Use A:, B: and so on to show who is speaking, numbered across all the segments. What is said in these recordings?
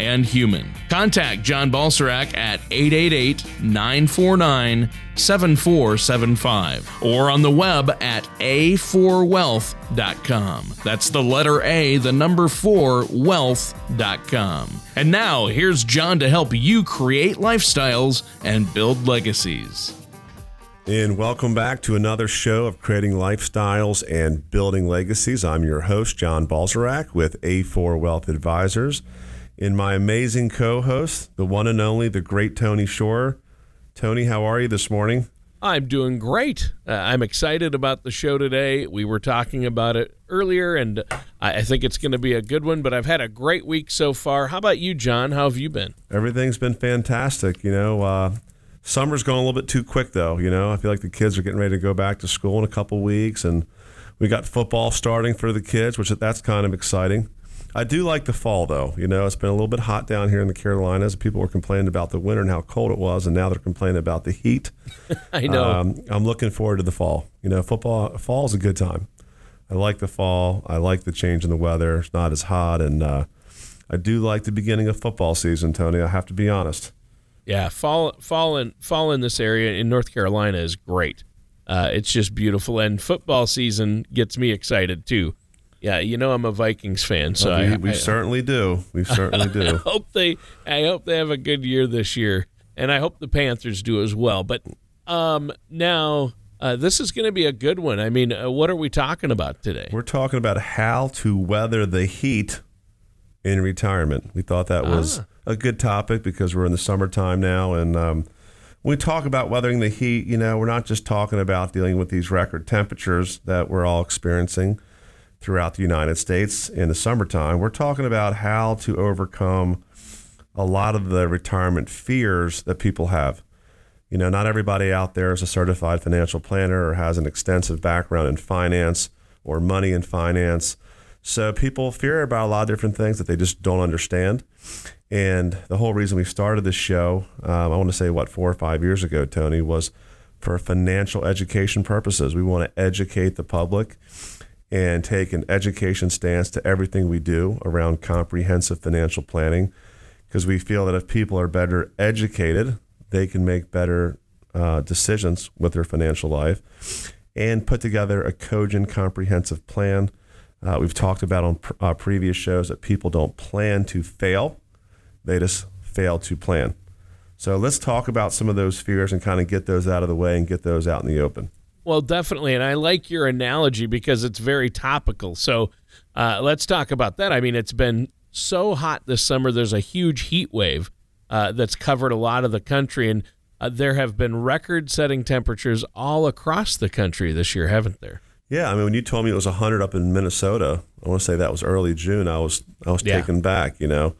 A: and human. Contact John Balserak at 888 949 7475 or on the web at a4wealth.com. That's the letter A, the number 4, wealth.com. And now, here's John to help you create lifestyles and build legacies.
B: And welcome back to another show of creating lifestyles and building legacies. I'm your host, John Balserak with A4 Wealth Advisors. In my amazing co host, the one and only, the great Tony Shore. Tony, how are you this morning?
A: I'm doing great. Uh, I'm excited about the show today. We were talking about it earlier, and I, I think it's going to be a good one. But I've had a great week so far. How about you, John? How have you been?
B: Everything's been fantastic. You know, uh, Summer's going a little bit too quick, though. You know, I feel like the kids are getting ready to go back to school in a couple weeks, and we got football starting for the kids, which that's kind of exciting. I do like the fall, though. You know, it's been a little bit hot down here in the Carolinas. People were complaining about the winter and how cold it was, and now they're complaining about the heat.
A: I know. Um,
B: I'm looking forward to the fall. You know, football fall is a good time. I like the fall. I like the change in the weather. It's not as hot, and uh, I do like the beginning of football season, Tony. I have to be honest.
A: Yeah, fall fall in fall in this area in North Carolina is great. Uh, it's just beautiful, and football season gets me excited too. Yeah, you know I'm a Vikings fan, so
B: well, we,
A: I,
B: we
A: I,
B: certainly do. We certainly do.
A: I hope they I hope they have a good year this year, and I hope the Panthers do as well. But um, now uh, this is going to be a good one. I mean, uh, what are we talking about today?
B: We're talking about how to weather the heat in retirement. We thought that was. Ah a good topic because we're in the summertime now. And um, when we talk about weathering the heat, you know, we're not just talking about dealing with these record temperatures that we're all experiencing throughout the United States in the summertime. We're talking about how to overcome a lot of the retirement fears that people have. You know, not everybody out there is a certified financial planner or has an extensive background in finance or money in finance. So people fear about a lot of different things that they just don't understand. And the whole reason we started this show, um, I want to say, what, four or five years ago, Tony, was for financial education purposes. We want to educate the public and take an education stance to everything we do around comprehensive financial planning because we feel that if people are better educated, they can make better uh, decisions with their financial life and put together a cogent, comprehensive plan. Uh, we've talked about on pr- uh, previous shows that people don't plan to fail they just fail to plan. So let's talk about some of those fears and kind of get those out of the way and get those out in the open.
A: Well, definitely. And I like your analogy because it's very topical. So uh, let's talk about that. I mean, it's been so hot this summer. There's a huge heat wave uh, that's covered a lot of the country. And uh, there have been record setting temperatures all across the country this year, haven't there?
B: Yeah, I mean, when you told me it was 100 up in Minnesota, I want to say that was early June. I was I was yeah. taken back. You know,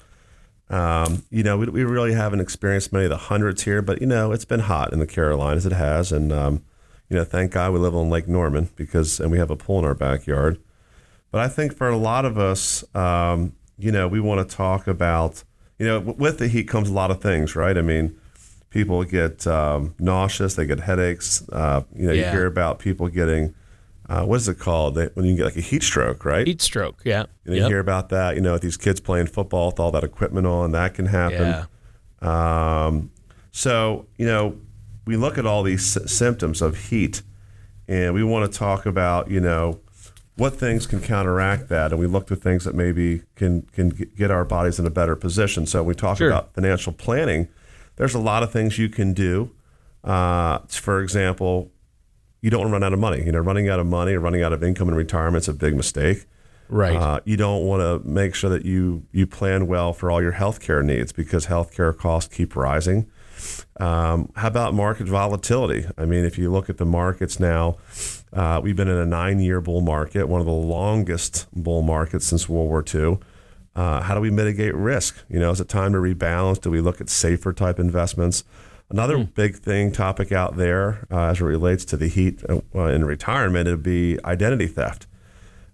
B: um, you know, we, we really haven't experienced many of the hundreds here, but you know, it's been hot in the Carolinas. It has, and um, you know, thank God we live on Lake Norman because, and we have a pool in our backyard. But I think for a lot of us, um, you know, we want to talk about, you know, with the heat comes a lot of things, right? I mean, people get um, nauseous, they get headaches. Uh, you know, yeah. you hear about people getting uh, what is it called they, when you get like a heat stroke, right?
A: Heat stroke, yeah.
B: And you yep. hear about that, you know, with these kids playing football with all that equipment on, that can happen. Yeah. Um, so, you know, we look at all these s- symptoms of heat and we want to talk about, you know, what things can counteract that. And we look to things that maybe can, can get our bodies in a better position. So, we talk sure. about financial planning, there's a lot of things you can do. Uh, for example, you don't want to run out of money. You know, running out of money or running out of income in retirement is a big mistake.
A: Right. Uh,
B: you don't want to make sure that you you plan well for all your healthcare needs because healthcare costs keep rising. Um, how about market volatility? I mean, if you look at the markets now, uh, we've been in a nine-year bull market, one of the longest bull markets since World War II. Uh, how do we mitigate risk? You know, is it time to rebalance? Do we look at safer type investments? Another mm. big thing topic out there uh, as it relates to the heat uh, in retirement would be identity theft.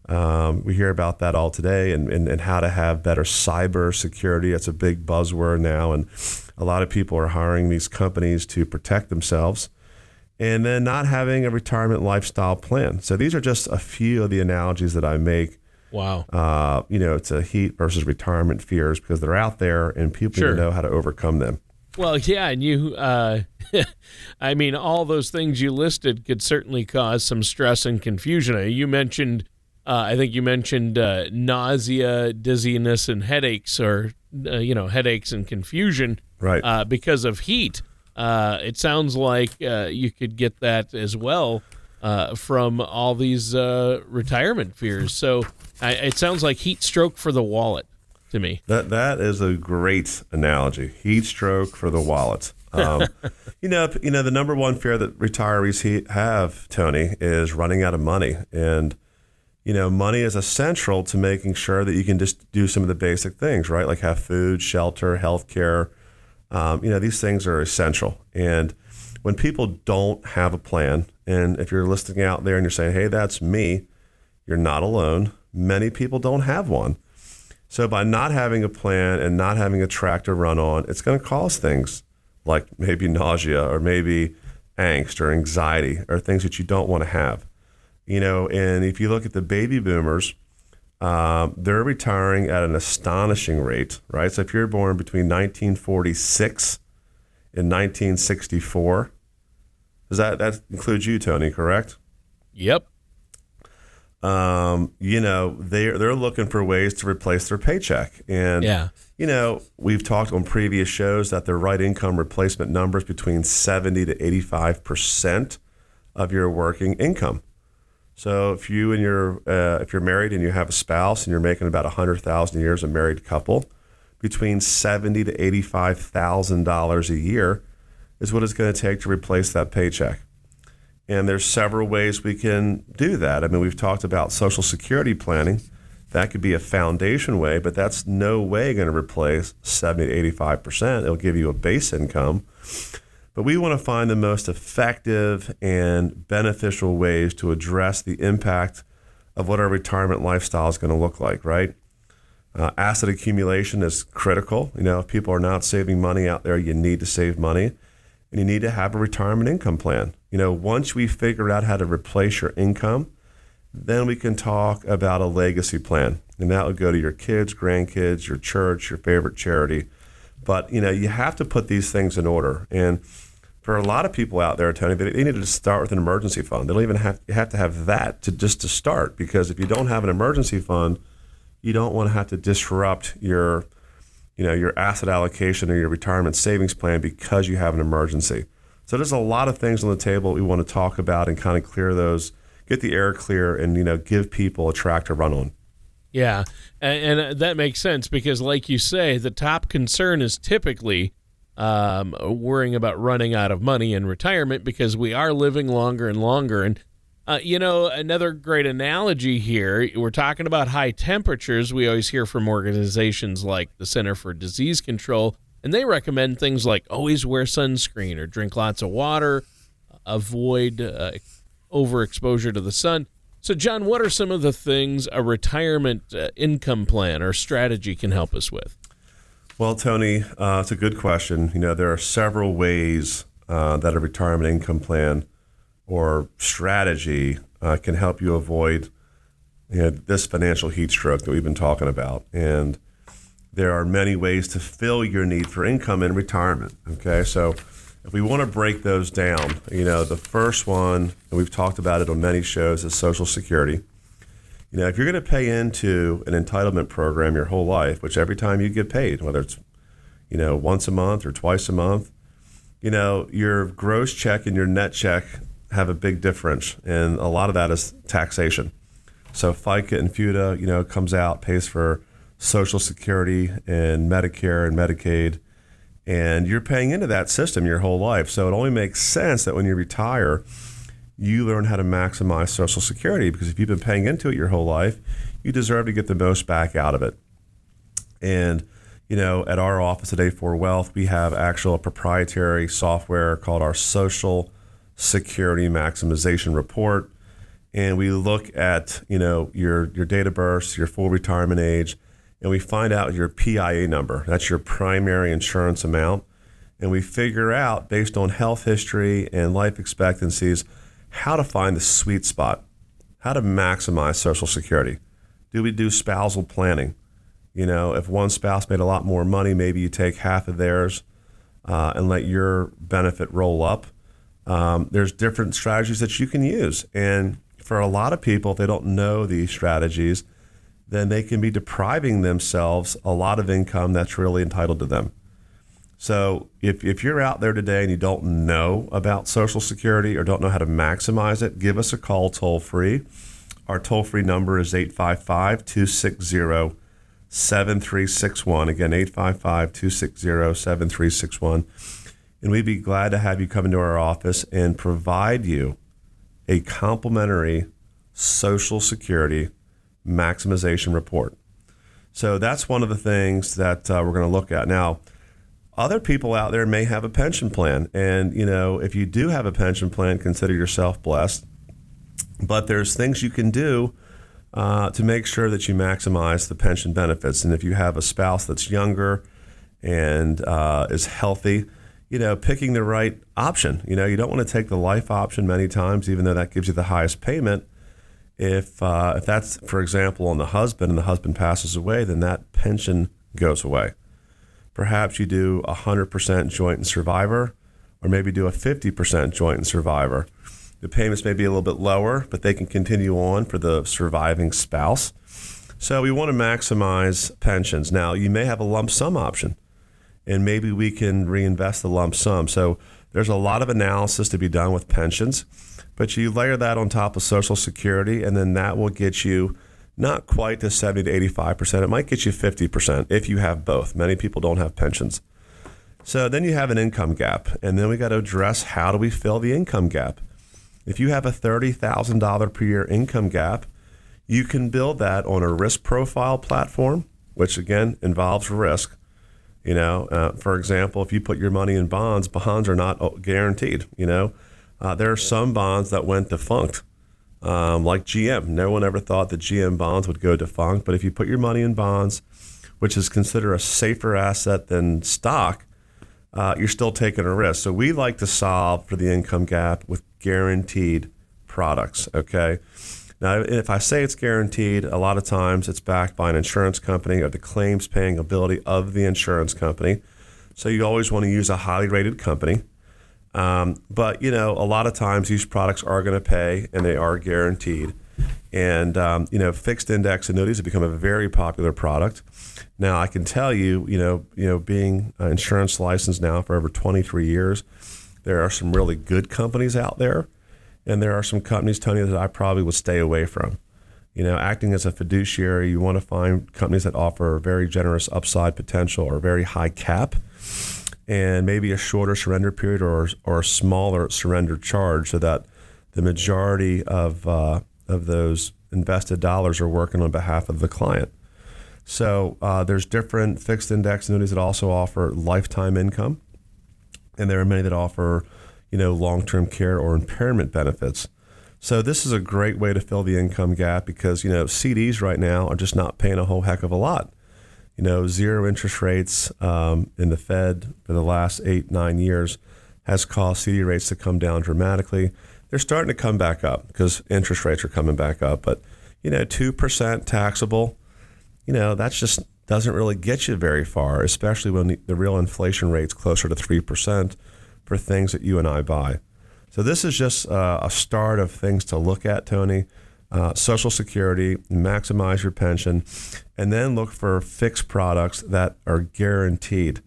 B: Um, we hear about that all today and, and, and, how to have better cyber security. That's a big buzzword now. And a lot of people are hiring these companies to protect themselves and then not having a retirement lifestyle plan. So these are just a few of the analogies that I make.
C: Wow.
B: Uh, you know, to heat versus retirement fears because they're out there and people sure. know how to overcome them.
C: Well, yeah, and you, uh, I mean, all those things you listed could certainly cause some stress and confusion. You mentioned, uh, I think you mentioned uh, nausea, dizziness, and headaches, or uh, you know, headaches and confusion,
B: right?
C: Uh, because of heat. Uh, it sounds like you could get that as well from all these retirement fears. So it sounds like heat stroke for the wallet to me.
B: That that is a great analogy. Heat stroke for the wallet. Um, you know, you know the number one fear that retirees have, Tony, is running out of money, and you know, money is essential to making sure that you can just do some of the basic things, right? Like have food, shelter, health care. Um, you know, these things are essential. And when people don't have a plan, and if you're listening out there and you're saying, hey, that's me, you're not alone. Many people don't have one. So by not having a plan and not having a track to run on, it's going to cause things like maybe nausea or maybe angst or anxiety or things that you don't want to have. You know, and if you look at the baby boomers, um, they're retiring at an astonishing rate, right? So if you're born between 1946 and 1964, does that that includes you, Tony? Correct?
C: Yep
B: um, you know, they're they're looking for ways to replace their paycheck. And
C: yeah.
B: you know, we've talked on previous shows that the right income replacement numbers between seventy to eighty five percent of your working income. So if you and your uh, if you're married and you have a spouse and you're making about a hundred thousand a year as a married couple, between seventy to eighty five thousand dollars a year is what it's going to take to replace that paycheck. And there's several ways we can do that. I mean, we've talked about social security planning. That could be a foundation way, but that's no way going to replace 70 to 85%. It'll give you a base income. But we want to find the most effective and beneficial ways to address the impact of what our retirement lifestyle is going to look like, right? Uh, asset accumulation is critical. You know, if people are not saving money out there, you need to save money and you need to have a retirement income plan. You know, once we figure out how to replace your income, then we can talk about a legacy plan. And that would go to your kids, grandkids, your church, your favorite charity. But, you know, you have to put these things in order. And for a lot of people out there, Tony, they, need to start with an emergency fund. They don't even have, have to have that to just to start because if you don't have an emergency fund, you don't want to have to disrupt your you know your asset allocation or your retirement savings plan because you have an emergency. So there's a lot of things on the table we want to talk about and kind of clear those, get the air clear, and you know give people a track to run on.
C: Yeah, and, and uh, that makes sense because, like you say, the top concern is typically um, worrying about running out of money in retirement because we are living longer and longer. And uh, you know, another great analogy here, we're talking about high temperatures. We always hear from organizations like the Center for Disease Control, and they recommend things like always wear sunscreen or drink lots of water, avoid uh, overexposure to the sun. So, John, what are some of the things a retirement uh, income plan or strategy can help us with?
B: Well, Tony, uh, it's a good question. You know, there are several ways uh, that a retirement income plan or strategy uh, can help you avoid you know, this financial heat stroke that we've been talking about. And there are many ways to fill your need for income in retirement. Okay, so if we want to break those down, you know, the first one, and we've talked about it on many shows, is Social Security. You know, if you're going to pay into an entitlement program your whole life, which every time you get paid, whether it's you know once a month or twice a month, you know your gross check and your net check have a big difference, and a lot of that is taxation. So FICA and FUTA, you know, comes out, pays for Social Security and Medicare and Medicaid, and you're paying into that system your whole life. So it only makes sense that when you retire, you learn how to maximize Social Security because if you've been paying into it your whole life, you deserve to get the most back out of it. And you know, at our office at A4 Wealth, we have actual proprietary software called our Social Security Maximization Report, and we look at you know your your date of birth, your full retirement age, and we find out your PIA number. That's your primary insurance amount, and we figure out based on health history and life expectancies how to find the sweet spot, how to maximize Social Security. Do we do spousal planning? You know, if one spouse made a lot more money, maybe you take half of theirs uh, and let your benefit roll up. Um, there's different strategies that you can use. And for a lot of people, if they don't know these strategies, then they can be depriving themselves a lot of income that's really entitled to them. So if, if you're out there today and you don't know about Social Security or don't know how to maximize it, give us a call toll free. Our toll free number is 855 260 7361. Again, 855 260 7361. And we'd be glad to have you come into our office and provide you a complimentary Social Security maximization report. So that's one of the things that uh, we're going to look at. Now, other people out there may have a pension plan. And, you know, if you do have a pension plan, consider yourself blessed. But there's things you can do uh, to make sure that you maximize the pension benefits. And if you have a spouse that's younger and uh, is healthy, you know, picking the right option. You know, you don't want to take the life option many times, even though that gives you the highest payment. If uh, if that's, for example, on the husband and the husband passes away, then that pension goes away. Perhaps you do a hundred percent joint and survivor, or maybe do a fifty percent joint and survivor the payments may be a little bit lower, but they can continue on for the surviving spouse. So we want to maximize pensions. Now, you may have a lump sum option, and maybe we can reinvest the lump sum. So there's a lot of analysis to be done with pensions, but you layer that on top of Social Security, and then that will get you not quite to 70 to 85%. It might get you 50% if you have both. Many people don't have pensions. So then you have an income gap, and then we got to address how do we fill the income gap? If you have a $30,000 per year income gap, you can build that on a risk profile platform, which again involves risk. You know, uh, for example, if you put your money in bonds, bonds are not uh, guaranteed. You know, uh, there are some bonds that went defunct, um, like GM. No one ever thought that GM bonds would go defunct, but if you put your money in bonds, which is considered a safer asset than stock, uh, you're still taking a risk. So we like to solve for the income gap with guaranteed products. Okay. Now, if I say it's guaranteed, a lot of times it's backed by an insurance company or the claims paying ability of the insurance company. So you always want to use a highly rated company. Um, but you know, a lot of times these products are going to pay and they are guaranteed. And um, you know, fixed index annuities have become a very popular product. Now, I can tell you, you know, you know, being insurance licensed now for over 23 years, there are some really good companies out there, and there are some companies, Tony, that I probably would stay away from. You know, acting as a fiduciary, you want to find companies that offer very generous upside potential or very high cap, and maybe a shorter surrender period or or a smaller surrender charge, so that the majority of uh, of those invested dollars are working on behalf of the client. So uh, there's different fixed index annuities that also offer lifetime income and there are many that offer, you know, long-term care or impairment benefits. So this is a great way to fill the income gap because you know CDs right now are just not paying a whole heck of a lot. You know, zero interest rates um, in the Fed for the last eight nine years has caused CD rates to come down dramatically. They're starting to come back up because interest rates are coming back up, but you know, two percent taxable. You know, that's just doesn't really get you very far, especially when the, the real inflation rate's closer to 3% for things that you and I buy. So, this is just uh, a start of things to look at, Tony. Uh, Social Security, maximize your pension, and then look for fixed products that are guaranteed.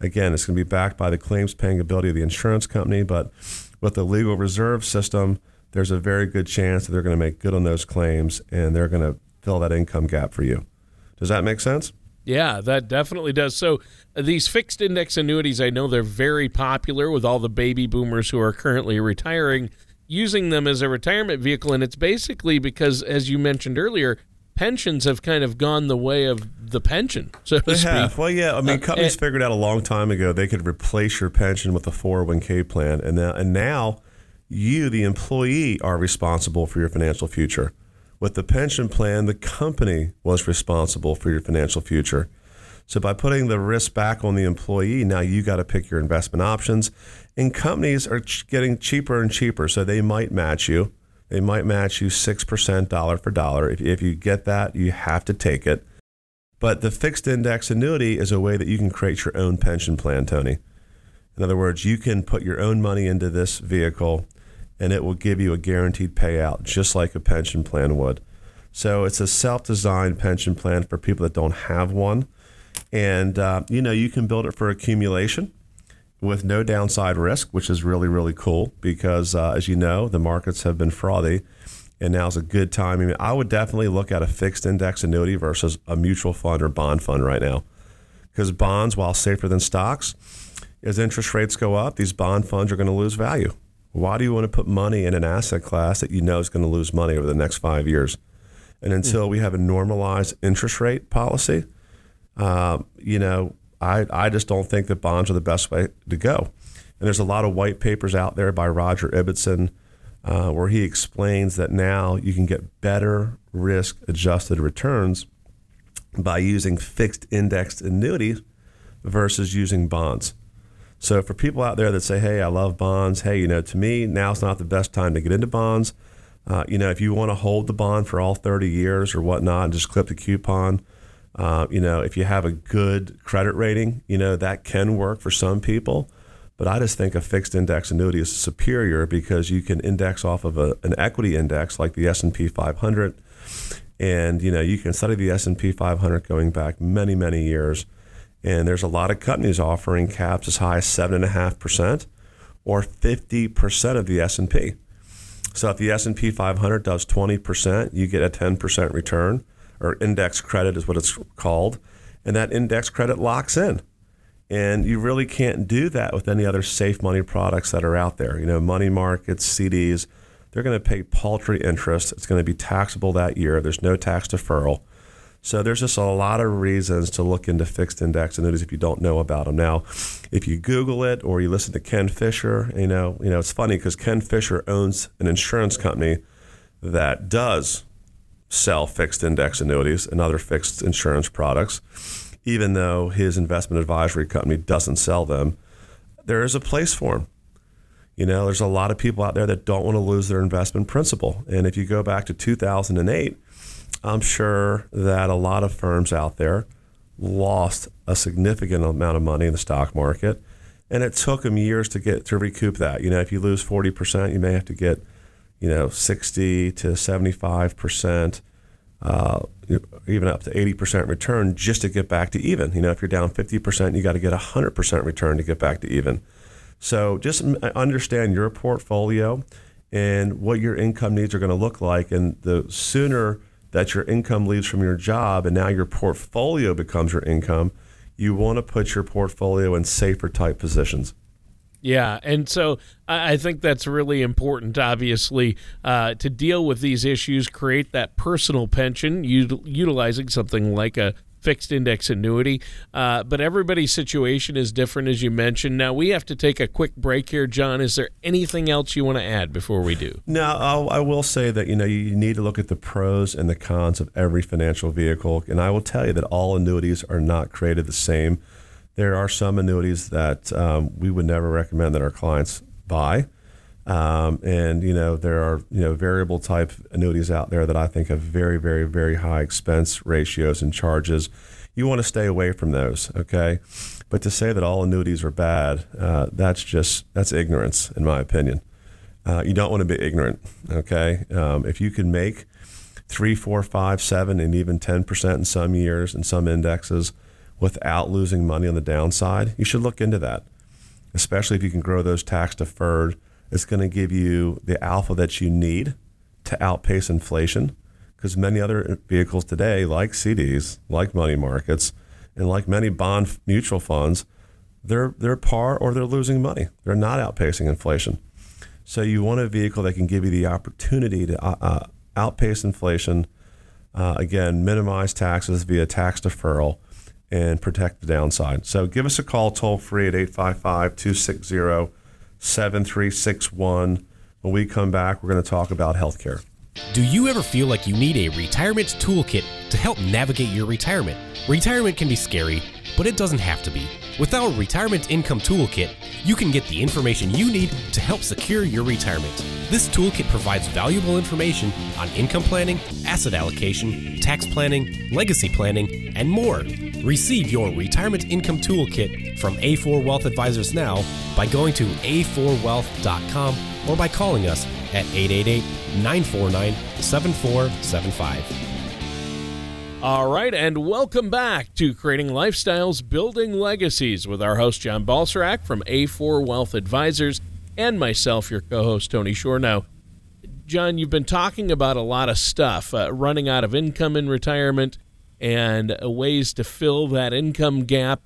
B: Again, it's going to be backed by the claims paying ability of the insurance company, but with the legal reserve system, there's a very good chance that they're going to make good on those claims and they're going to fill that income gap for you. Does that make sense?
A: Yeah, that definitely does. So uh, these fixed index annuities, I know they're very popular with all the baby boomers who are currently retiring, using them as a retirement vehicle. And it's basically because, as you mentioned earlier,
C: pensions have kind of gone the way of the pension, so to
B: They have. Well, yeah. I mean,
C: Uh,
B: companies figured out a long time ago they could replace your pension with a 401k plan, and now, and now you, the employee, are responsible for your financial future. With the pension plan, the company was responsible for your financial future. So by putting the risk back on the employee, now you got to pick your investment options, and companies are ch- getting cheaper and cheaper. So they might match you. They might match you six percent dollar for dollar. If, if you get that, you have to take it. But the fixed index annuity is a way that you can create your own pension plan, Tony. In other words, you can put your own money into this vehicle and it will give you a guaranteed payout just like a pension plan would. So it's a self designed pension plan for people that don't have one. And, uh, you know, you can build it for accumulation with no downside risk, which is really, really cool because, uh, as you know, the markets have been frothy and now's a good time. I mean, I would definitely look at a fixed index annuity versus a mutual fund or bond fund right now because bonds, while safer than stocks, as interest rates go up, these bond funds are going to lose value. Why do you want to put money in an asset class that you know is going to lose money over the next five years? And until we have a normalized interest rate policy, um, you know, I, I just don't think that bonds are the best way to go. And there's a lot of white papers out there by Roger Ibbotson uh, where he explains that now you can get better risk adjusted returns by using fixed indexed annuities versus using bonds. So for people out there that say, "Hey, I love bonds," hey, you know, to me now's not the best time to get into bonds. Uh, you know, if you want to hold the bond for all 30 years or whatnot, and just clip the coupon. Uh, you know, if you have a good credit rating, you know that can work for some people. But I just think a fixed index annuity is superior because you can index off of a, an equity index like the S&P 500 and you know you can study the S&P 500 going back many many years and there's a lot of companies offering caps as high as 7.5% or 50% of the S&P. So if the S&P 500 does 20%, you get a 10% return or index credit is what it's called, and that index credit locks in. And you really can't do that with any other safe money products that are out there. You know, money markets, CDs, they're going to pay paltry interest. It's going to be taxable that year. There's no tax deferral. So there's just a lot of reasons to look into fixed index annuities if you don't know about them. Now, if you Google it or you listen to Ken Fisher, you know, you know it's funny because Ken Fisher owns an insurance company that does sell fixed index annuities and other fixed insurance products, even though his investment advisory company doesn't sell them. There is a place for them. You know, there's a lot of people out there that don't want to lose their investment principal. And if you go back to 2008, I'm sure that a lot of firms out there lost a significant amount of money in the stock market. And it took them years to get to recoup that. You know, if you lose 40%, you may have to get, you know, 60 to 75%, uh, even up to 80% return just to get back to even. You know, if you're down 50%, you got to get 100% return to get back to even. So just understand your portfolio and what your income needs are going to look like. And the sooner that your income leaves from your job and now your portfolio becomes your income, you want to put your portfolio in safer type positions.
C: Yeah, and so I think that's really important, obviously, uh, to deal with these issues, create that personal pension, util- utilizing something like a fixed index annuity. Uh, but everybody's situation is different, as you mentioned. Now, we have to take a quick break here. John, is there anything else you want to add before we do?
B: No, I'll, I will say that you know you need to look at the pros and the cons of every financial vehicle, and I will tell you that all annuities are not created the same. There are some annuities that um, we would never recommend that our clients buy, um, and you know there are you know variable type annuities out there that I think have very, very, very high expense ratios and charges. You want to stay away from those, okay? But to say that all annuities are bad, uh, that's just that's ignorance, in my opinion. Uh, you don't want to be ignorant. Okay, um, if you can make three, four, five, seven, and even ten percent in some years in some indexes without losing money on the downside, you should look into that. Especially if you can grow those tax deferred, it's going to give you the alpha that you need to outpace inflation. Because many other vehicles today, like CDs, like money markets, and like many bond mutual funds, they're they're par or they're losing money. They're not outpacing inflation. So you want a vehicle that can give you the opportunity to uh, uh, outpace inflation Uh, again, minimize taxes via tax deferral and protect the downside. So give us a call toll free at 855 260 7361. When we come back, we're going to talk about healthcare.
D: Do you ever feel like you need a retirement toolkit to help navigate your retirement? Retirement can be scary, but it doesn't have to be. With our Retirement Income Toolkit, you can get the information you need to help secure your retirement. This toolkit provides valuable information on income planning, asset allocation, tax planning, legacy planning, and more. Receive your Retirement Income Toolkit from A4 Wealth Advisors now by going to a4wealth.com or by calling us at 888 949 7475.
C: All right, and welcome back to Creating Lifestyles, Building Legacies with our host, John Balserak from A4 Wealth Advisors, and myself, your co host, Tony Shore. Now, John, you've been talking about a lot of stuff uh, running out of income in retirement and uh, ways to fill that income gap.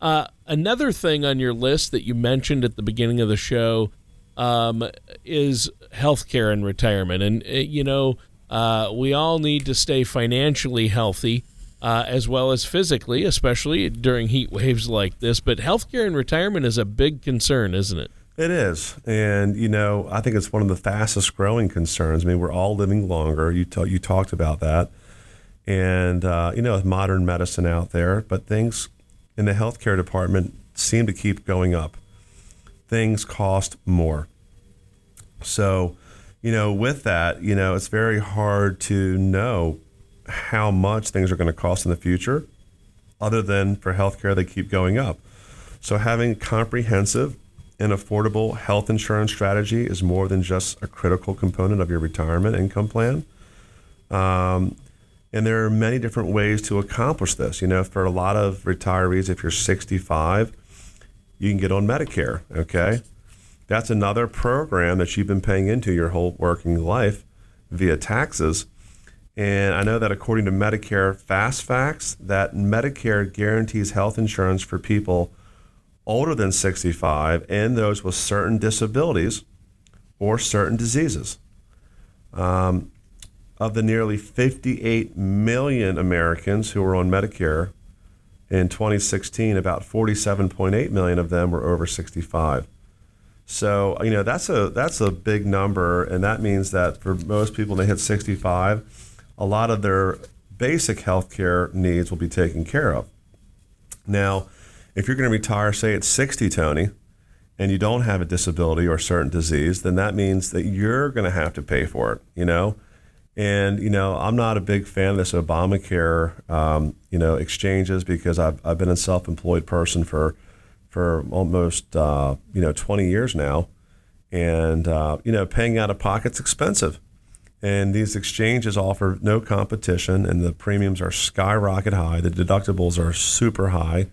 C: Uh, another thing on your list that you mentioned at the beginning of the show um, is healthcare in retirement. And, uh, you know, uh, we all need to stay financially healthy uh, as well as physically, especially during heat waves like this. But healthcare and retirement is a big concern, isn't it?
B: It is, and you know, I think it's one of the fastest growing concerns. I mean, we're all living longer. You t- you talked about that, and uh, you know, with modern medicine out there, but things in the healthcare department seem to keep going up. Things cost more. So, you know, with that, you know, it's very hard to know how much things are going to cost in the future, other than for healthcare, they keep going up. So, having comprehensive and affordable health insurance strategy is more than just a critical component of your retirement income plan. Um, and there are many different ways to accomplish this. You know, for a lot of retirees, if you're 65, you can get on Medicare, okay? That's another program that you've been paying into your whole working life via taxes. And I know that according to Medicare Fast Facts, that Medicare guarantees health insurance for people older than 65 and those with certain disabilities or certain diseases. Um, of the nearly 58 million Americans who were on Medicare in 2016, about 47.8 million of them were over 65. So you know that's a that's a big number, and that means that for most people, when they hit 65, a lot of their basic health care needs will be taken care of. Now, if you're going to retire, say at 60, Tony, and you don't have a disability or a certain disease, then that means that you're going to have to pay for it. You know, and you know I'm not a big fan of this Obamacare, um, you know, exchanges because I've I've been a self-employed person for for almost uh, you know 20 years now, and uh, you know paying out of pocket's expensive, and these exchanges offer no competition, and the premiums are skyrocket high. The deductibles are super high,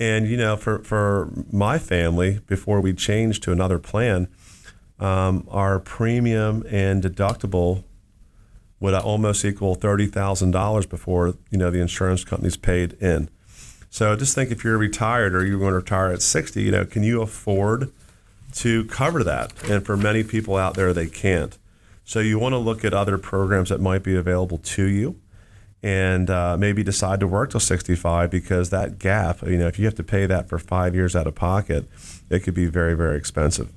B: and you know for for my family before we changed to another plan, um, our premium and deductible would almost equal thirty thousand dollars before you know the insurance companies paid in. So just think if you're retired or you're going to retire at 60, you know, can you afford to cover that? And for many people out there, they can't. So you want to look at other programs that might be available to you and uh, maybe decide to work till 65 because that gap, you know, if you have to pay that for five years out of pocket, it could be very, very expensive.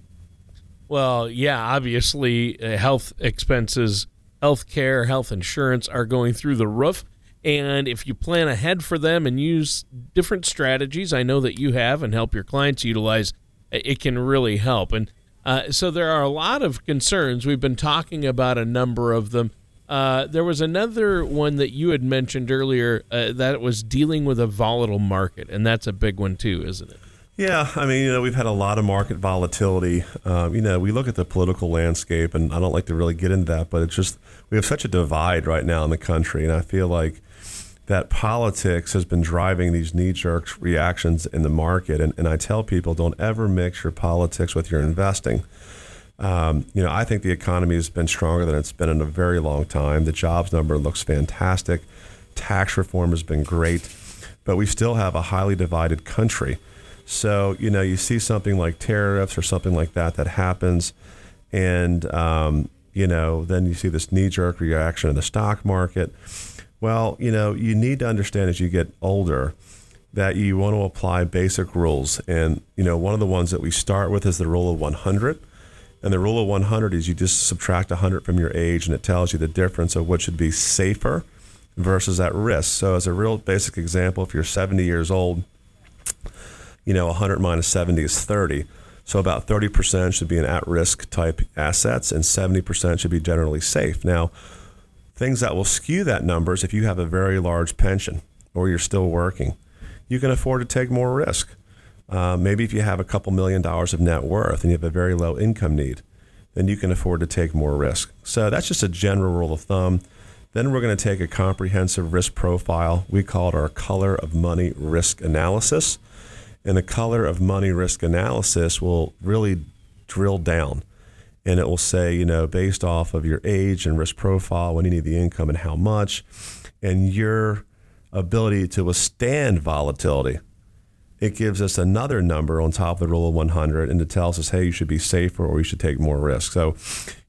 C: Well, yeah, obviously, uh, health expenses, health care, health insurance are going through the roof. And if you plan ahead for them and use different strategies, I know that you have and help your clients utilize, it can really help. And uh, so there are a lot of concerns. We've been talking about a number of them. Uh, there was another one that you had mentioned earlier uh, that was dealing with a volatile market, and that's a big one too, isn't it?
B: Yeah, I mean, you know, we've had a lot of market volatility. Um, you know, we look at the political landscape, and I don't like to really get into that, but it's just we have such a divide right now in the country, and I feel like that politics has been driving these knee jerk reactions in the market. And, and I tell people don't ever mix your politics with your investing. Um, you know, I think the economy has been stronger than it's been in a very long time. The jobs number looks fantastic. Tax reform has been great, but we still have a highly divided country. So, you know, you see something like tariffs or something like that that happens, and, um, you know, then you see this knee jerk reaction in the stock market Well, you know, you need to understand as you get older that you want to apply basic rules. And, you know, one of the ones that we start with is the rule of 100. And the rule of 100 is you just subtract 100 from your age and it tells you the difference of what should be safer versus at risk. So, as a real basic example, if you're 70 years old, you know, 100 minus 70 is 30. So, about 30% should be in at risk type assets and 70% should be generally safe. Now, things that will skew that number is if you have a very large pension or you're still working, you can afford to take more risk. Uh, maybe if you have a couple million dollars of net worth and you have a very low income need, then you can afford to take more risk. So that's just a general rule of thumb. Then we're going to take a comprehensive risk profile. We call it our color of money risk analysis. And the color of money risk analysis will really drill down and it will say, you know, based off of your age and risk profile, when you need the income and how much, and your ability to withstand volatility. It gives us another number on top of the rule of 100 and it tells us, hey, you should be safer or you should take more risk. So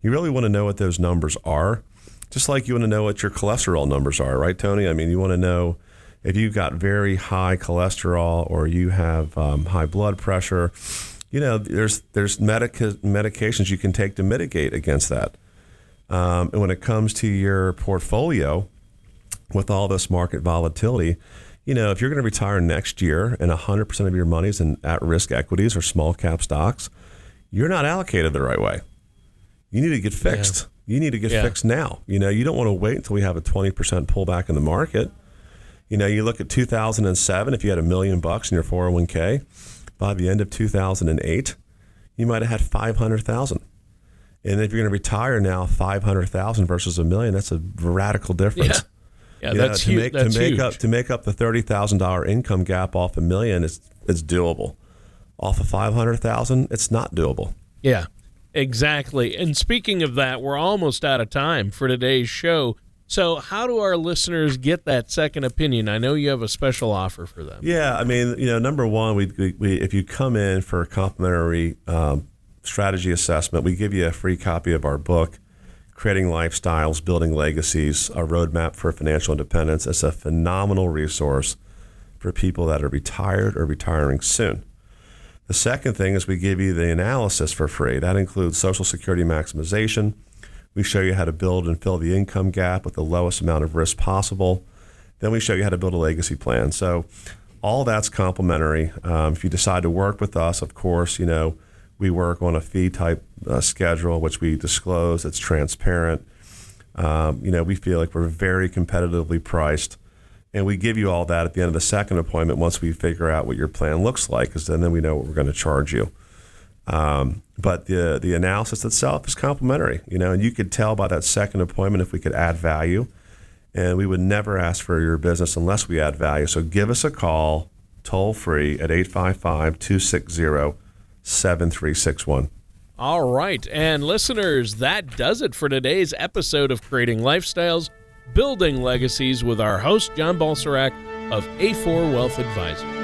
B: you really want to know what those numbers are, just like you want to know what your cholesterol numbers are, right, Tony? I mean, you want to know if you've got very high cholesterol or you have um, high blood pressure you know, there's there's medica- medications you can take to mitigate against that. Um, and when it comes to your portfolio, with all this market volatility, you know, if you're going to retire next year and 100% of your money is in at-risk equities or small cap stocks, you're not allocated the right way. You need to get fixed. Yeah. You need to get yeah. fixed now. You know, you don't want to wait until we have a 20% pullback in the market. You know, you look at 2007, if you had a million bucks in your 401k, by the end of 2008, you might have had 500,000. And if you're going to retire now, 500,000 versus a million, that's a radical difference.
C: Yeah, yeah that's,
B: know, to make,
C: that's
B: to make
C: huge.
B: up to make up the thirty thousand dollar income gap off a million is it's doable. Off of five hundred thousand, it's not doable.
C: Yeah, exactly. And speaking of that, we're almost out of time for today's show. So, how do our listeners get that second opinion? I know you have a special offer for them.
B: Yeah, I mean, you know, number one, we, we, we if you come in for a complimentary um, strategy assessment, we give you a free copy of our book, Creating Lifestyles, Building Legacies, a roadmap for financial independence. It's a phenomenal resource for people that are retired or retiring soon. The second thing is we give you the analysis for free. That includes Social Security maximization we show you how to build and fill the income gap with the lowest amount of risk possible. Then we show you how to build a legacy plan. So all that's complimentary. Um, if you decide to work with us, of course, you know, we work on a fee type uh, schedule, which we disclose. It's transparent. Um, you know, we feel like we're very competitively priced. And we give you all that at the end of the second appointment once we figure out what your plan looks like, because then, then we know what we're going to charge you. Um, but the the analysis itself is complimentary, you know, and you could tell by that second appointment if we could add value. And we would never ask for your business unless we add value. So give us a call toll free at 855 260 7361.
C: All right. And listeners, that does it for today's episode of Creating Lifestyles, Building Legacies with our host, John Balserak of A4 Wealth Advisors.